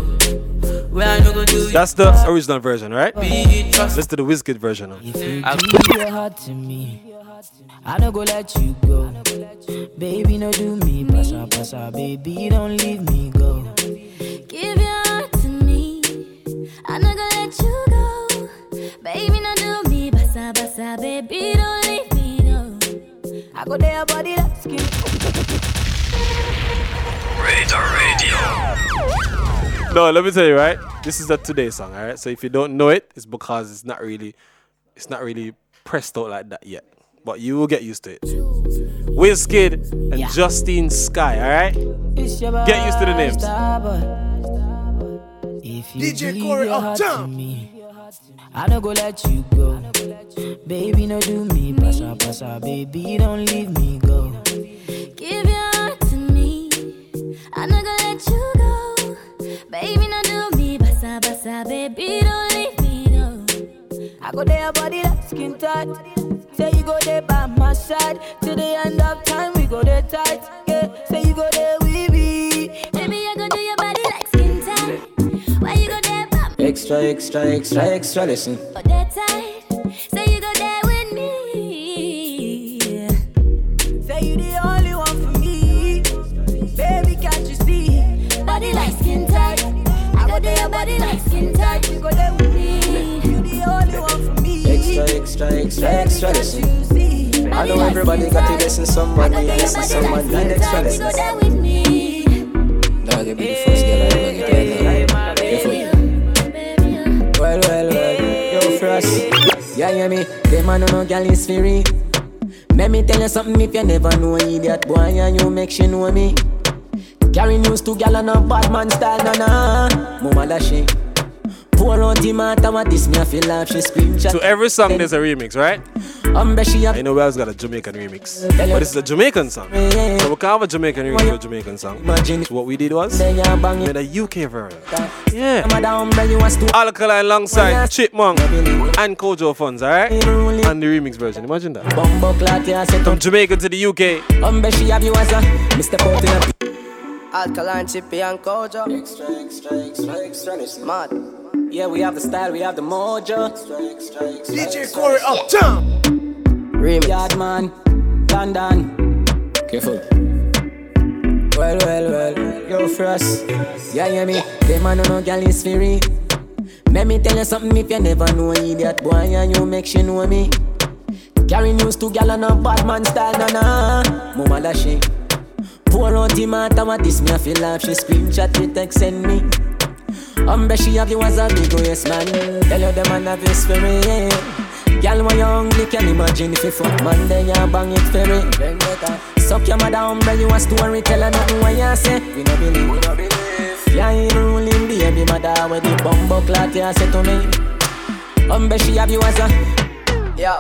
Where I no go do you. That's the original version, right? Be Let's do the Wizkid version now. I'll Give your heart to me. I don't go let you go. Baby, no do me. Pasa, pasa, baby, don't leave me go. Give your heart to me. I'm not gonna let you go. Baby, not do me. Basa, basa, baby, don't leave me, no. I go there, body that skin. Radar Radio. No, let me tell you, right? This is a today song, alright? So if you don't know it, it's because it's not really it's not really pressed out like that yet. But you will get used to it. Wizkid and Justine Skye, alright? Get used to the names. If you DJ give Corey your up heart to me, I don't go let you go. Baby, no do me. Pasa, pasa, baby, don't leave me go. Give your heart to me. I'm not gonna let you go. Baby, no do me. Basa, basa, baby, don't leave me, no. I go there, body like skin tight. Say you go there by my side. Till the end of time, we go there tight. Yeah, say you go there Extra, extra, extra, extra, listen. Go there tight. Say you go there with me. Say you the only one for me. Baby, can't you see? Body like skin tight. I go there, your body like skin tight. You go there with me. You the only one for me. Extra, extra, extra, extra, listen. You see? I know everybody got to listen somebody, and listen somebody, and extra You go listen. there Yeah, hear me? Them no girl is free. Let me tell you something if you never know idiot boy and you make she know me. Carry news to gal and a bad man style, na na. Mama. Pour out the matter, what this me I feel like she scream chat. To every song, there's a remix, right? Um, I know we else got a Jamaican remix, but it's a Jamaican song. So we can have a Jamaican remix of a Jamaican song. So what we did was we made a UK version. Yeah. Alkaline alongside Chipmunk and Kojo Funds, alright? And the remix version. Imagine that. From Jamaica to the UK. Um, she have you as a Mr. Out in a Alkaline, Chippy, and Kojo. Extra, extra, extra, extra, it's mad. Yeah, we have the style, we have the mojo. DJ Corey Uptown. Remix. Yard man, London. Careful. Well, well, well, yo, Frost. Yeah, hear me? Them man no gal is free. Let me tell you something if you never know idiot boy and you make she know me. Carry news to gal and a bad man style, na na. Mama da she. Pour out the matter, what this me I feel like she scream chat with text send me. Umbre she have you as a big waist man. Tell you them man have me. Yeah. Girl, when you hungry, can imagine if you fuck man, then you bang it for me. Then better. Suck your mother, umbre, you a story, tell her nothing what you say. We no believe, we no believe. Yeah, you ruling baby mother, where the bumbo clot you say to me. Umbre, she have you as a Yo,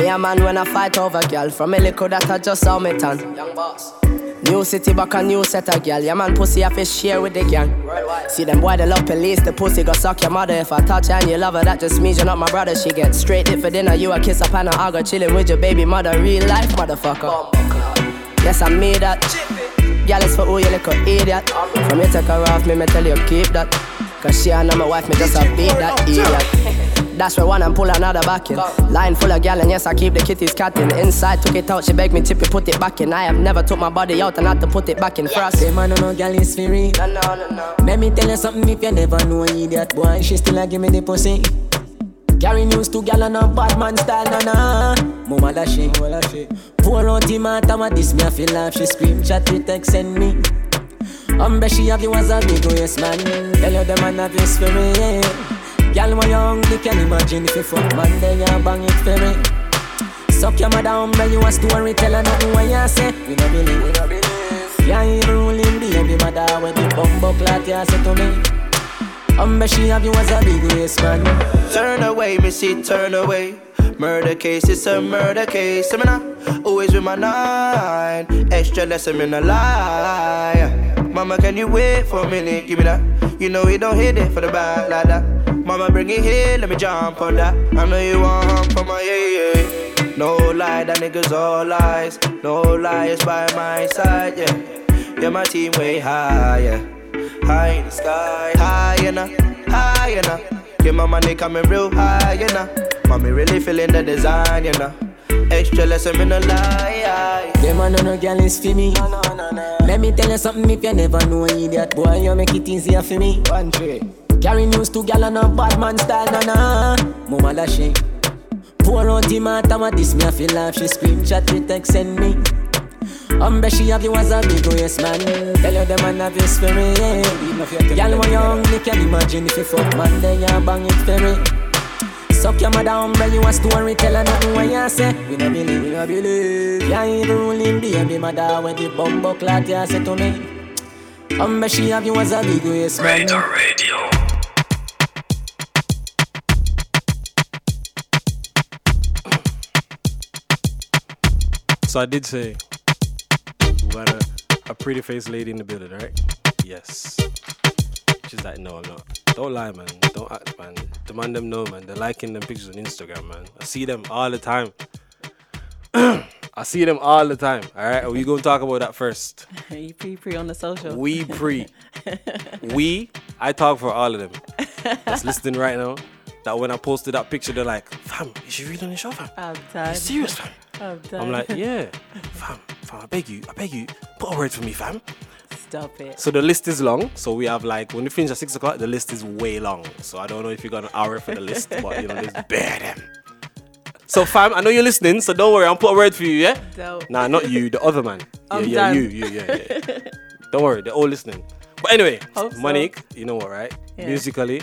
me a man when I fight over girl From a little that I just saw me tan Young boss New city back a new set of girl. Yeah man pussy have to share with the gang. See them boy they love police. The pussy go suck your mother. If I touch her and you love her, that just means you're not my brother. She get straight it for dinner. You a kiss up and I go chilling with your baby mother. Real life motherfucker. Yes I made that. Girl it's for who you little idiot. From you take her off me, me tell you keep that. Cause she and my wife, me just a beat that idiot. That's where one and pull another back in. Line full of gal and yes, I keep the kitties catting. Inside, took it out, she begged me tip it, put it back in. I have never took my body out and had to put it back in frost. Say man, no no gal is free. No, no, no, no. Let me tell you something if you never know an idiot boy, she still a give me the pussy. Carry news to gal and a bad man style, na na. Mama da she, mama da she. Pour out the matter, what this me I feel like she scream, chat with text send me. Umbre she have you as a big waist man. Tell you them man have this for me. Yeah. Girl, when you hungry, can imagine if you fuck man, then you bang it for me. Suck your mother umbre, you a story, tell her nothing what you say. We don't believe, we no believe. Yeah, you ruling baby mother when the bumbo clot you say to me. Umbre, she have you as a big waist man. Turn away, missy, turn away. Murder case, it's a murder case. I'm not always with my nine. Extra lesson in a lie. Mama, can you wait for a minute? Give me that. You know we don't hit it for the back like that. Mama, bring it here, let me jump on that. I know you want hump for my yeah, yeah. No lie, that niggas all lies. No lies by my side, yeah. Yeah, my team way high, yeah. High in the sky, high enough, high enough. Yeah, my money coming real high, you know. Mommy really feeling the design, you know. Extra lesson in the lie. Them a no no gal is for me. No, no, no, no. Let me tell you something if you never know idiot boy, you make it easier for me. One tree. Carry news to gal and a bad man style, na na. Mama she. Pour out the matter, what this me I feel like she chat with text send me. Umbre she have you as a big waist man. Tell you them man have for me. Gal when you hungry, can imagine if you fuck man, then you bang it me. Suck your mother umbre, you a story, tell her nothing what you say. We no believe, we no believe. Yeah, even ruling baby mother when the bumbo clot you say to me. Umbre she have you as a big waist man. Radar Radio. So I did say we got a, a pretty faced lady in the building, right? Yes. She's like, no, I'm not. Don't lie, man. Don't act, man. Demand them no, man. They're liking them pictures on Instagram, man. I see them all the time. I see them all the time. All right, we gonna talk about that first. you pre pre on the social. We pre. we. I talk for all of them. That's listening right now. That when I posted that picture, they're like, "Fam, is she really on the show, fam? I'm You serious, fam?" I'm. I'm like, "Yeah, fam, fam. I beg you, I beg you, put a word for me, fam." Stop it. So the list is long. So we have like when we finish at six o'clock, the list is way long. So I don't know if you got an hour for the list, but you know, there's bare them. So fam, I know you're listening, so don't worry, I'll put a word for you, yeah? Nah, not you, the other man. Yeah, I'm yeah, done. you, you, yeah, yeah. don't worry, they're all listening. But anyway, Hope so. Monique, you know what, right? Yeah. Musically,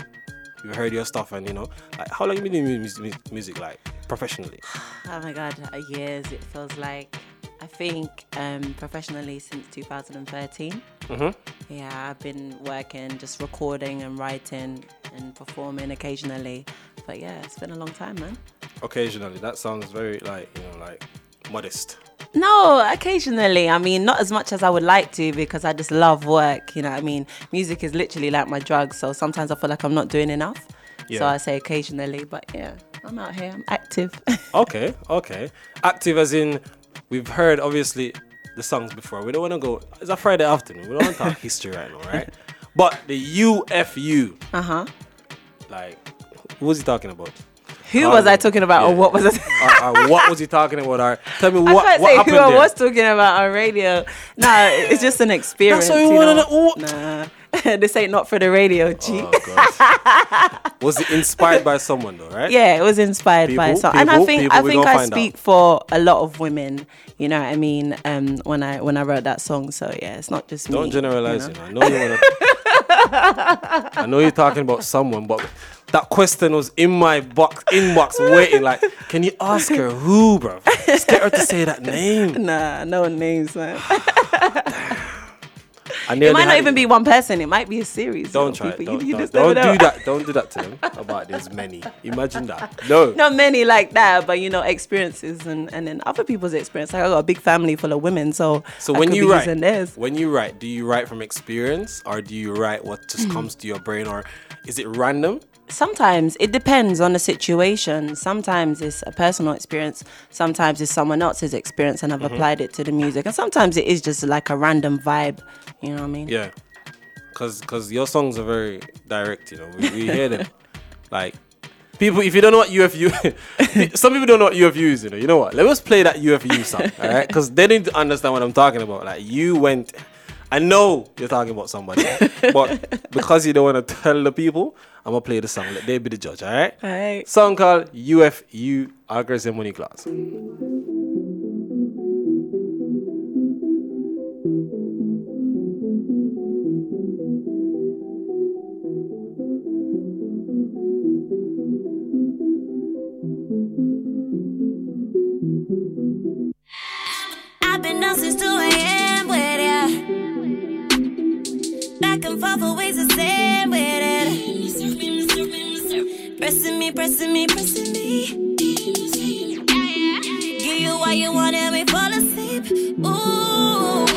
you heard your stuff, and you know, like how long you been doing mu- mu- music, like professionally? Oh my god, years it feels like. I think um, professionally since 2013. Mhm. Yeah, I've been working, just recording and writing and performing occasionally. But yeah, it's been a long time, man. Occasionally, that sounds very like you know like modest. No, occasionally. I mean, not as much as I would like to because I just love work. You know I mean? Music is literally like my drug. So sometimes I feel like I'm not doing enough. Yeah. So I say occasionally. But yeah, I'm out here. I'm active. Okay, okay. Active as in, we've heard obviously the songs before. We don't want to go. It's a Friday afternoon. We don't want to talk history right now, right? But the UFU, Uh huh. like, who's he talking about? Who was I talking about, or what was I? or, or what was he talking about? Or tell me I what can't what say happened who I there. was talking about on radio. Nah, it's just an experience. That's what you wanna know? Nah, this ain't not for the radio, G. Was it inspired by someone though, right? Yeah, it was inspired by People, and I think people, I think I find out. speak for a lot of women. You know what I mean? Um, when I when I wrote that song, so yeah, it's not just me. Don't generalize you it. know? Know you wanna. I know you're talking about someone, but that question was in my box inbox waiting. Like, can you ask her who, bro? Just get her to say that name. Nah, no names, man. It might not even be one person. It might be a series. Don't try people. Don't, you, you don't, just don't do that. Don't do that to them about there's many. Imagine that. No. Not many like that, but you know, experiences and, and then other people's experience. Like I got a big family full of women, so So I when you write, when you write, do you write from experience or do you write what just comes to your brain or is it random? Sometimes it depends on the situation. Sometimes it's a personal experience. Sometimes it's someone else's experience, and I've Mhm. applied it to the music. And sometimes it is just like a random vibe. You know what I mean? Yeah, cause cause your songs are very direct. You know, we, we hear them. Like people, if you don't know what UFU, some people don't know what UFU is. You know, you know what? Let us play that UFU song, all right? Cause they need to understand what I'm talking about. Like you went. I know you're talking about somebody, but because you don't want to tell the people, I'm gonna play the song. Let they be the judge, all right? Alright. Song called UFU Aggressive Monique Lawz. Forth, always the same with it. Pressing me, pressing me, pressing me. Give you what you want and we fall asleep. Ooh,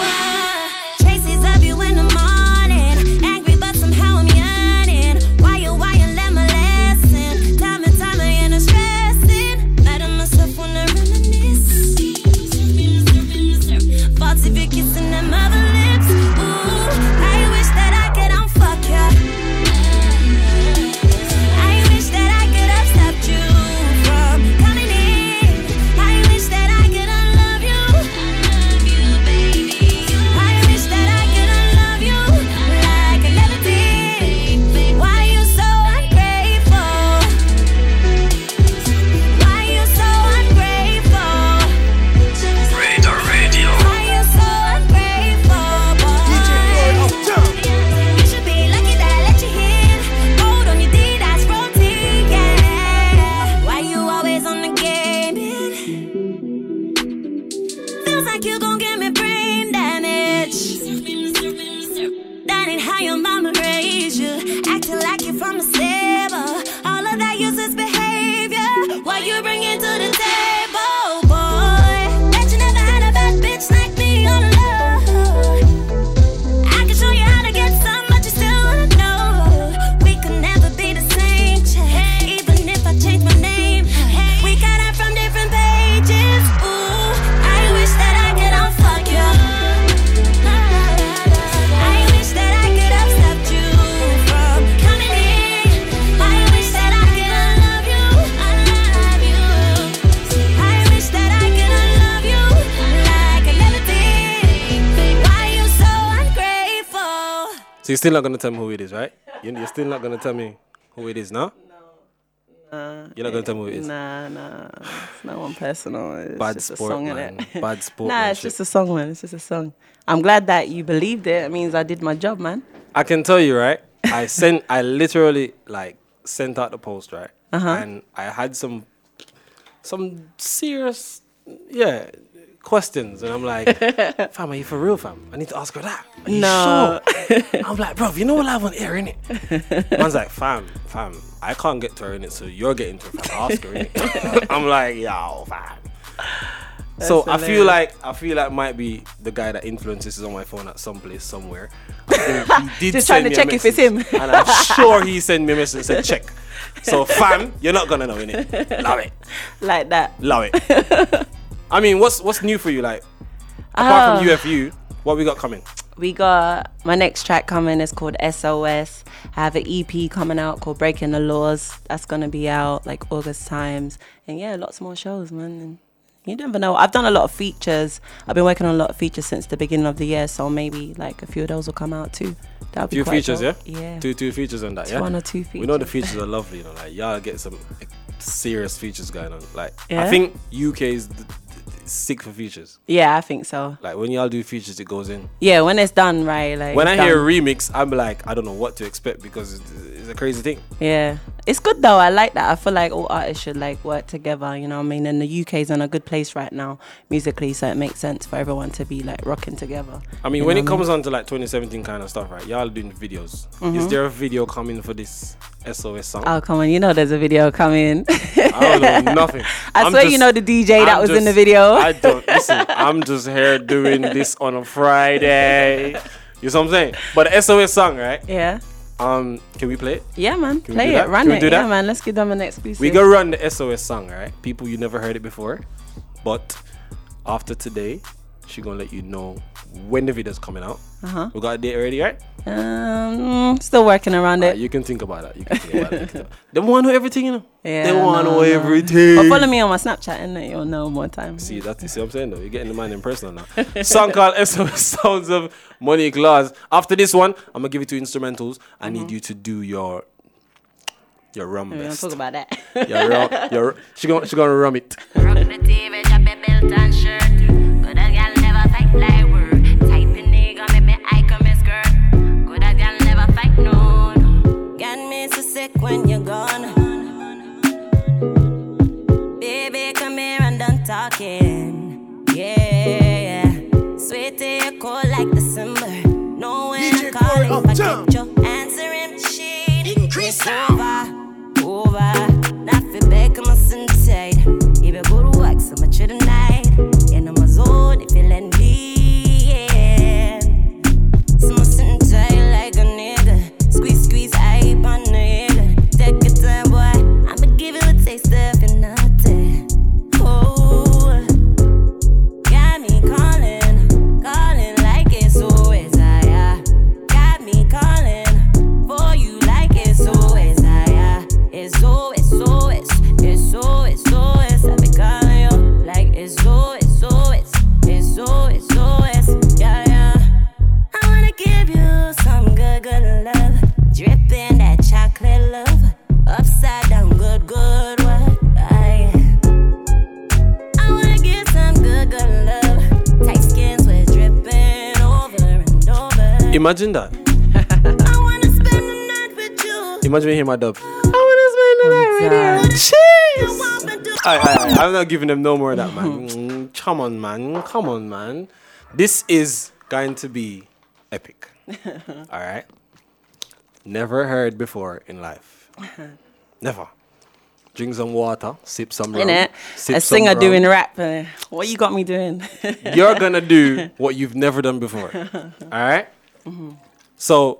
still not gonna tell me who it is, right? You- You're still not gonna tell me who it is, no? Nah, You're not gonna tell me who it is. Nah, nah. It's not one personal. It's Bad just sport, a song, man. innit? Bad sport, Nah, it's just a song, man. It's just a song. I'm glad that you believed it. It means I did my job, man. I can tell you, right? I sent, I literally like sent out the post, right? Uh-huh. And I had some, some serious, yeah, questions, and I'm like, fam, are you for real, fam? I need to ask her that. Are you No. sure? I'm like, bro, you know what live on air, innit? Man's like, fam, fam, I can't get to her in it, so you're getting to her. Fam. Ask her, innit? I'm like, yo, fam. so That's I feel like I feel like might be the guy that influences is on my phone at some place somewhere. I think he did Just trying to check if it's him. and I'm sure he sent me a message and said check. So fam, you're not gonna know innit? Love it. like that. Love it. I mean, what's what's new for you? Like, apart from ah. Oh. UFU, what we got coming? We got my next track coming. It's called SOS. I have an EP coming out called Breaking the Laws. That's gonna be out like August times. And yeah, lots more shows, man. And you never know. I've done a lot of features. I've been working on a lot of features since the beginning of the year, so maybe like a few of those will come out too. That'll be Few features, dope. yeah. Yeah. Two two features on that, yeah. one or two features. We know the features. are lovely, you know. Like y'all get some serious features going on. Like I think UK is th- th- sick for features. Yeah, I think so. Like when y'all do features, it goes in. Yeah, when it's done right, like when I it's hear a remix, I'm like, I don't know what to expect because it's, it's a crazy thing. Yeah, it's good though. I like that. I feel like all artists should like work together. You know what I mean? And the UK is in a good place right now musically, so it makes sense for everyone to be like rocking together. I mean, when it I comes on to like 2017 kind of stuff, right? Y'all doing videos. Is Mhm. there a video coming for this SOS song? Oh come on, you know there's a video coming. I don't know nothing. I I'm swear you know the DJ that I'm was in the video. I don't listen. I'm just here doing this on a Friday. You know what I'm saying? But the SOS song, right? Yeah. Um, can we play it? Yeah, man, Can play it, that? run Can we it. do Yeah, that? man, let's give them an exclusive. We gonna run the SOS song, right? People you never heard it before, but after today, she gonna let you know when the video's coming out. Uh-huh. We got a date already, right? Um, still working around it. Alright, you can think about that. You can think about it. They want to know everything, you know. Yeah, they want to no, know no. everything. But follow me on my Snapchat and you'll know more time. See, that's you see what I'm saying though. You're getting the man in person now. Song called SOS Sounds of Monique Lawz. After this one, I'm gonna give you two instrumentals. I need you to do your your rum We don't best. talk about that. Your rum, your she gonna she gonna rum it. When you're gone. Baby, come here and done talking. Yeah, sweetie, you're cold like December. No when I'm calling, forget your answering machine. Increase over, over. Spend the night with you. Aye, aye, aye. I'm not giving them no more of that, man. Mm, Come on, man. Come on, man. This is going to be epic. All right. Never heard before in life. Never. Drink some water, sip some rum. Innit? sip A some singer rum. doing rap. uh, What you got me doing? You're gonna do what you've never done before. All right. Mhm. So,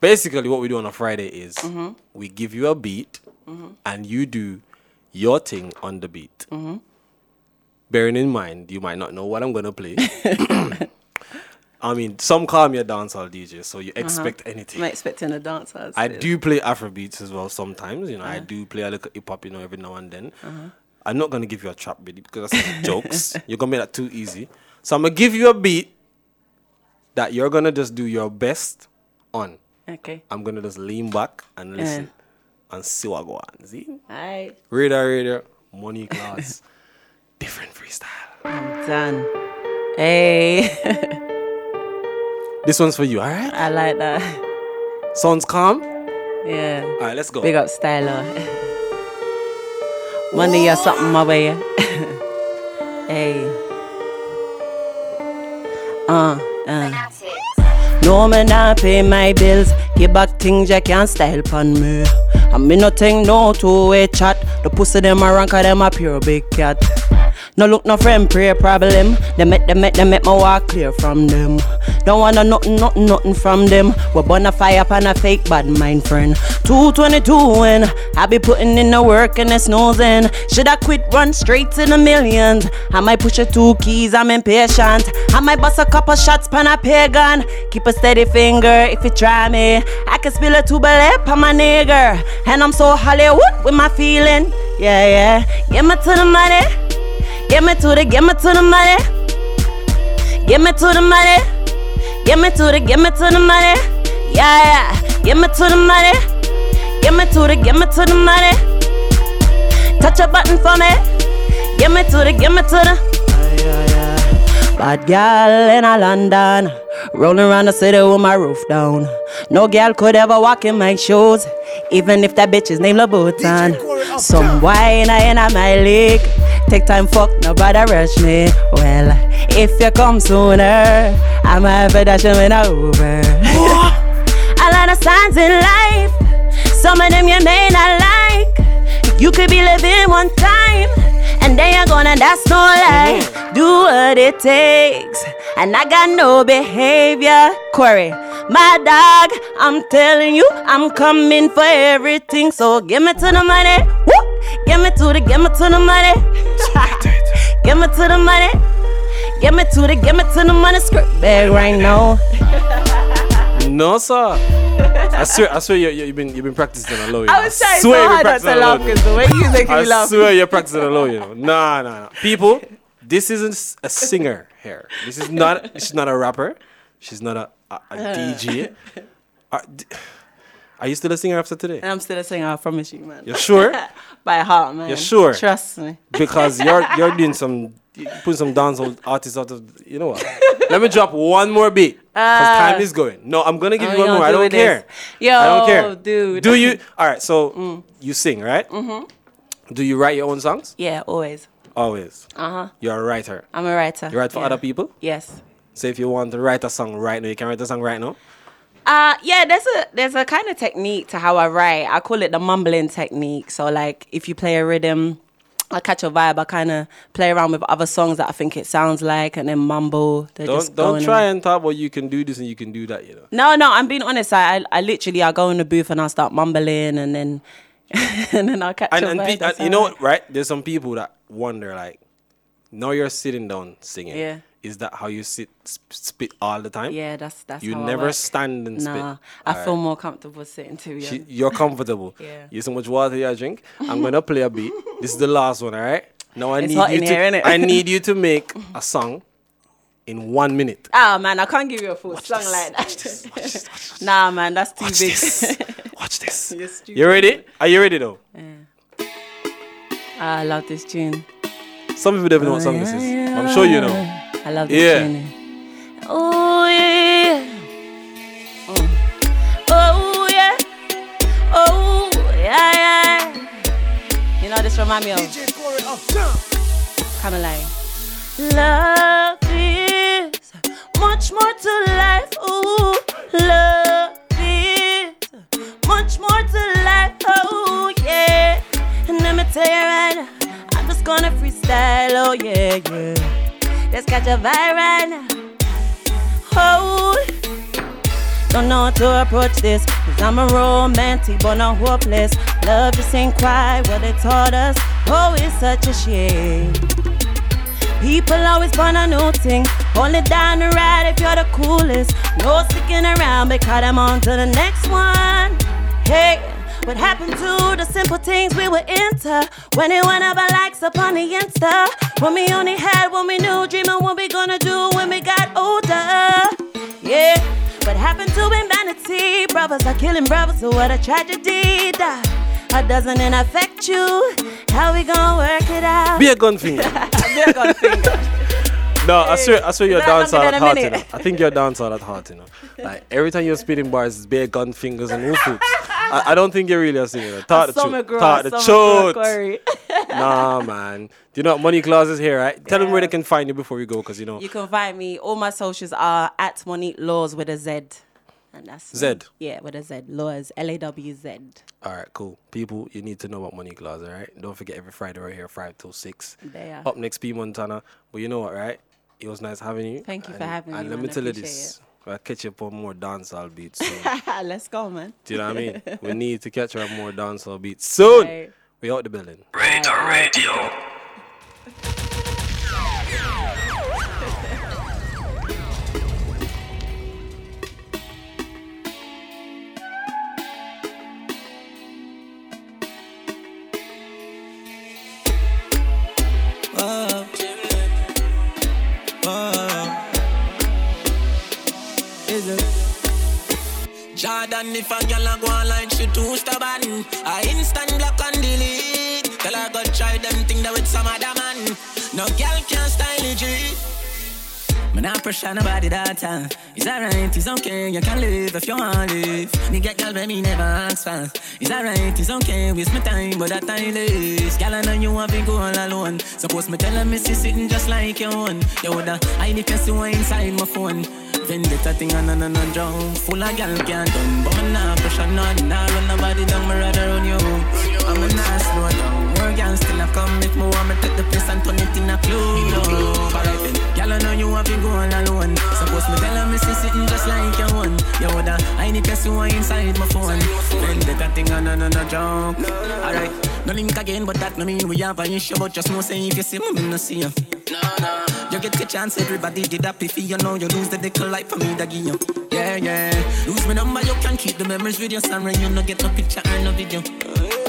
basically, what we do on a Friday is Mhm. we give you a beat, Mhm. and you do your thing on the beat. Bearing in mind, you might not know what I'm gonna play. I mean, some call me a dancehall DJ, so you expect Uh-huh. anything. I'm expecting a dancer. I do play Afrobeats as well sometimes. You know, I Uh-huh. do play a little hip hop, you know, every now and then. Uh-huh. I'm not gonna give you a trap beat because that's jokes. You're gonna make that too easy. So I'm gonna give you a beat that you're gonna just do your best on. Okay. I'm gonna just lean back and Yeah. listen and see what go on. See? Alright. Radar, radar, money class, different freestyle. I'm done. Hey. This one's for you, alright? I like that. Sounds calm? Yeah. Alright, let's go. Big up Styler. Monday or something my way. hey. Uh, uh. No man not pay my bills. Give back things you can't style pon me. I me nothing no two way chat. The pussy them a rank them a pure big cat. No look no friend pray problem. They make them make them make my walk clear from them. Don't wanna nothing nothing nothing from them. We burn a fire upon a fake bad mind friend. 222 and I be putting in the work and the snoozing. Should I quit run straight to the millions? I might push a two keys, I'm impatient. I might bust a couple shots pan a pagan. Keep a steady finger if you try me. I can spill a two lip on my nigger. And I'm so Hollywood with my feeling. Yeah, yeah. Give me to the money. Get me to the, get me to the money. Get me to the money. Get me to the, get me to the money. Yeah, yeah. Get me to the money. Get me to the, get me to the money. Touch a button for me. Get me to the, get me to the. Bad girl in a London, rolling around the city with my roof down. No girl could ever walk in my shoes, even if that bitch is named Louboutin. Some wine in my league. Take time, fuck, nobody rush me. Well, if you come sooner, I'ma have a dash in a Uber. a lot of signs in life, some of them you may not like. You could be living one time, and then you're gonna, that's no lie. Mm-hmm. Do what it takes, and I got no behavior. Corey, my dog, I'm telling you, I'm coming for everything. So give me to the money, woo! Give me to the, give me to the money. give me to the money. Give me to the, give me to the money. Script bag right now. No, sir. I swear, I swear, you, you, you've been you've been practicing a low. You know. I was trying swear so you've hard not to laugh because the way you make me laugh. I swear you're practicing a low. You know. Nah, nah, nah. People, this isn't s- a singer here. This is not. She's not a rapper. She's not a, a, a uh. DJ. Are, uh, are you still a singer after today? And I'm still a singer, I promise you, man. You're sure? By heart, man. You're sure? Trust me. Because you're you're doing some putting some dancehall artists out of you know what? Let me drop one more beat. Because Ah. time is going. No, I'm gonna give Oh, you you one more. I do don't care. this? Yo, I don't care. dude. Do you alright, so you sing, right? Mm-hmm. Do you write your own songs? Yeah, always. Always. Uh huh. You're a writer. I'm a writer. You write for yeah. other people? Yes. So if you want to write a song right now, you can write a song right now. Uh yeah, there's a there's a kind of technique to how I write. I call it the mumbling technique. So like if you play a rhythm, I catch a vibe, I kind of play around with other songs that I think it sounds like and then mumble. They're Don't don't try and talk about you can do this and you can do that, you know. No, no, I'm being honest. I, I, I literally, I go in the booth and I start mumbling, and then, and then I'll catch And, a and, vibe. pe- and you know what, right? There's some people that wonder like, now you're sitting down singing. Yeah. Is that how you sit sp- spit all the time? Yeah, that's that's. You how I never work. stand and spit. Nah, I Alright. feel more comfortable sitting too. She, you're comfortable. Yeah. You so much water you drink. I'm gonna play a beat. This is the last one, all right? Now I It's need you to here. I need you to make a song in one minute. Ah man, I can't give you a full song like that. nah, man, that's too big. Watch this. You're stupid. You ready? Are you ready though? Ah, I love this tune. Some people don't even know what song this is. I'm sure you know. I love this Yeah. tune. Oh yeah. Oh. Oh yeah. Oh yeah yeah. You know this remind me of kind of like love is much more to life. Ooh, love is much more to life. Oh yeah. And let me tell you right now, I'm just gonna freestyle. Oh yeah yeah. Let's catch a now. Oh, don't know how to approach this. Cause I'm a romantic, but not hopeless. Love just ain't quite what they taught us. Oh, it's such a shame. People always want a new thing. Only down the ride if you're the coolest. No sticking around because I'm on to the next one. Hey, what happened to the simple things we were into? When it went up our likes up on the Insta. When we only had what we knew, dreaming what we gonna do when we got older. Yeah, what happened to humanity? Brothers are killing brothers, so what a tragedy. That Or doesn't it affect you? How we gonna work it out? Be a gun finger. Be a gun finger. No, I swear, I swear you're dancing at heart, you know. I think you're dancing at heart, you know. Like every time you're spitting bars, it's bare gun fingers and woofoops. I, I don't think you're really a singer. Talk the truth. Talk the truth. Nah, man. Do you know what Monique Lawz is here, right? Tell them where they can find you before we go, because you know. You can find me. All my socials are at Monique Lawz with a Z. And that's Z? Yeah, with a Z. Lawz. L A W Z. All right, cool. People, you need to know about Monique Lawz, all right? Don't forget every Friday right here, 5 till 6. There. Up next, P Montana. But you know what, right? It was nice having you. Thank you for having And me, And let me tell you this. I'll catch you up on more dancehall beats soon. Let's go, man. Do you know what I mean? We need to catch her up more dancehall beats soon. Right. We out the building. Radar Radio. Jordan, if a girl a go like she too stubborn, I instant block and delete. Tell her go try them thing that with some other man. No girl can style it. G. Man, I pressure nobody that time. It's alright, it's okay, you can live if you want live. Nigga, girl, baby, never ask for. It's alright, it's okay, waste my time, but that time is. Girl, I know you want to go all alone. Suppose me tell her, me see sitting just like your own. You woulda hide the person inside my phone. Vendetta thing and on and drown. Full of gal can't done, but me nah pressure none. Nah run nobody down, me rather run you. I'm a nah slow down. More gal still a come if me want me take the place and turn it in a club. Alright then, gal I know you have been going alone. Suppose me tell her me see sitting just like your one. You woulda hide the person who inside my phone. Vendetta thing and on and drown. Alright, no link again, but that no mean we have an issue. But just know say if you see me, me no see you. No, no. You get the chance, everybody did that if you know you lose the dick life for me, that you. Yeah, yeah. Lose my number, you can keep the memories with your son, you no get no picture or no video.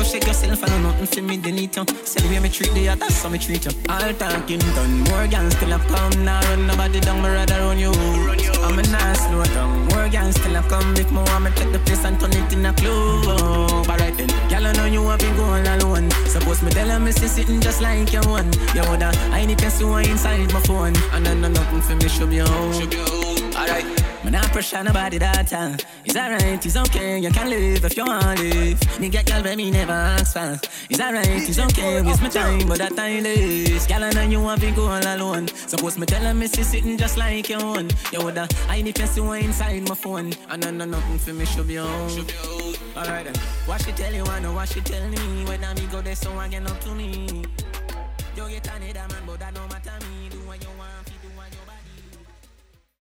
You shake yourself, I know nothing for me, they need you. The way me treat the others, how me treat you. All talking done, more guns still have come. Now run nobody down, me rather run you. I'm a nice slow down. More guns still have come. If me want me take the place and turn it in a club. Alright then, girl, I know you have been going alone. Suppose me tell her me see sitting just like your one. You woulda I need to see inside my phone. And I know nothing for me, should be home. Alright. Man, I pressure nobody that time. It's alright, it's okay, you can live if you want to live. Nigga, girl, baby, never ask for. It's alright, it's okay, waste my time, but that time is. Girl, I know you want to go all alone. Suppose me tell her me see sitting just like your own. You woulda I need see what inside my phone. And I know nothing for me, should be home. Alright then, what she tell you, I know what she tell me. When I me go there, so I get up to me. You get another man, but that no matter me.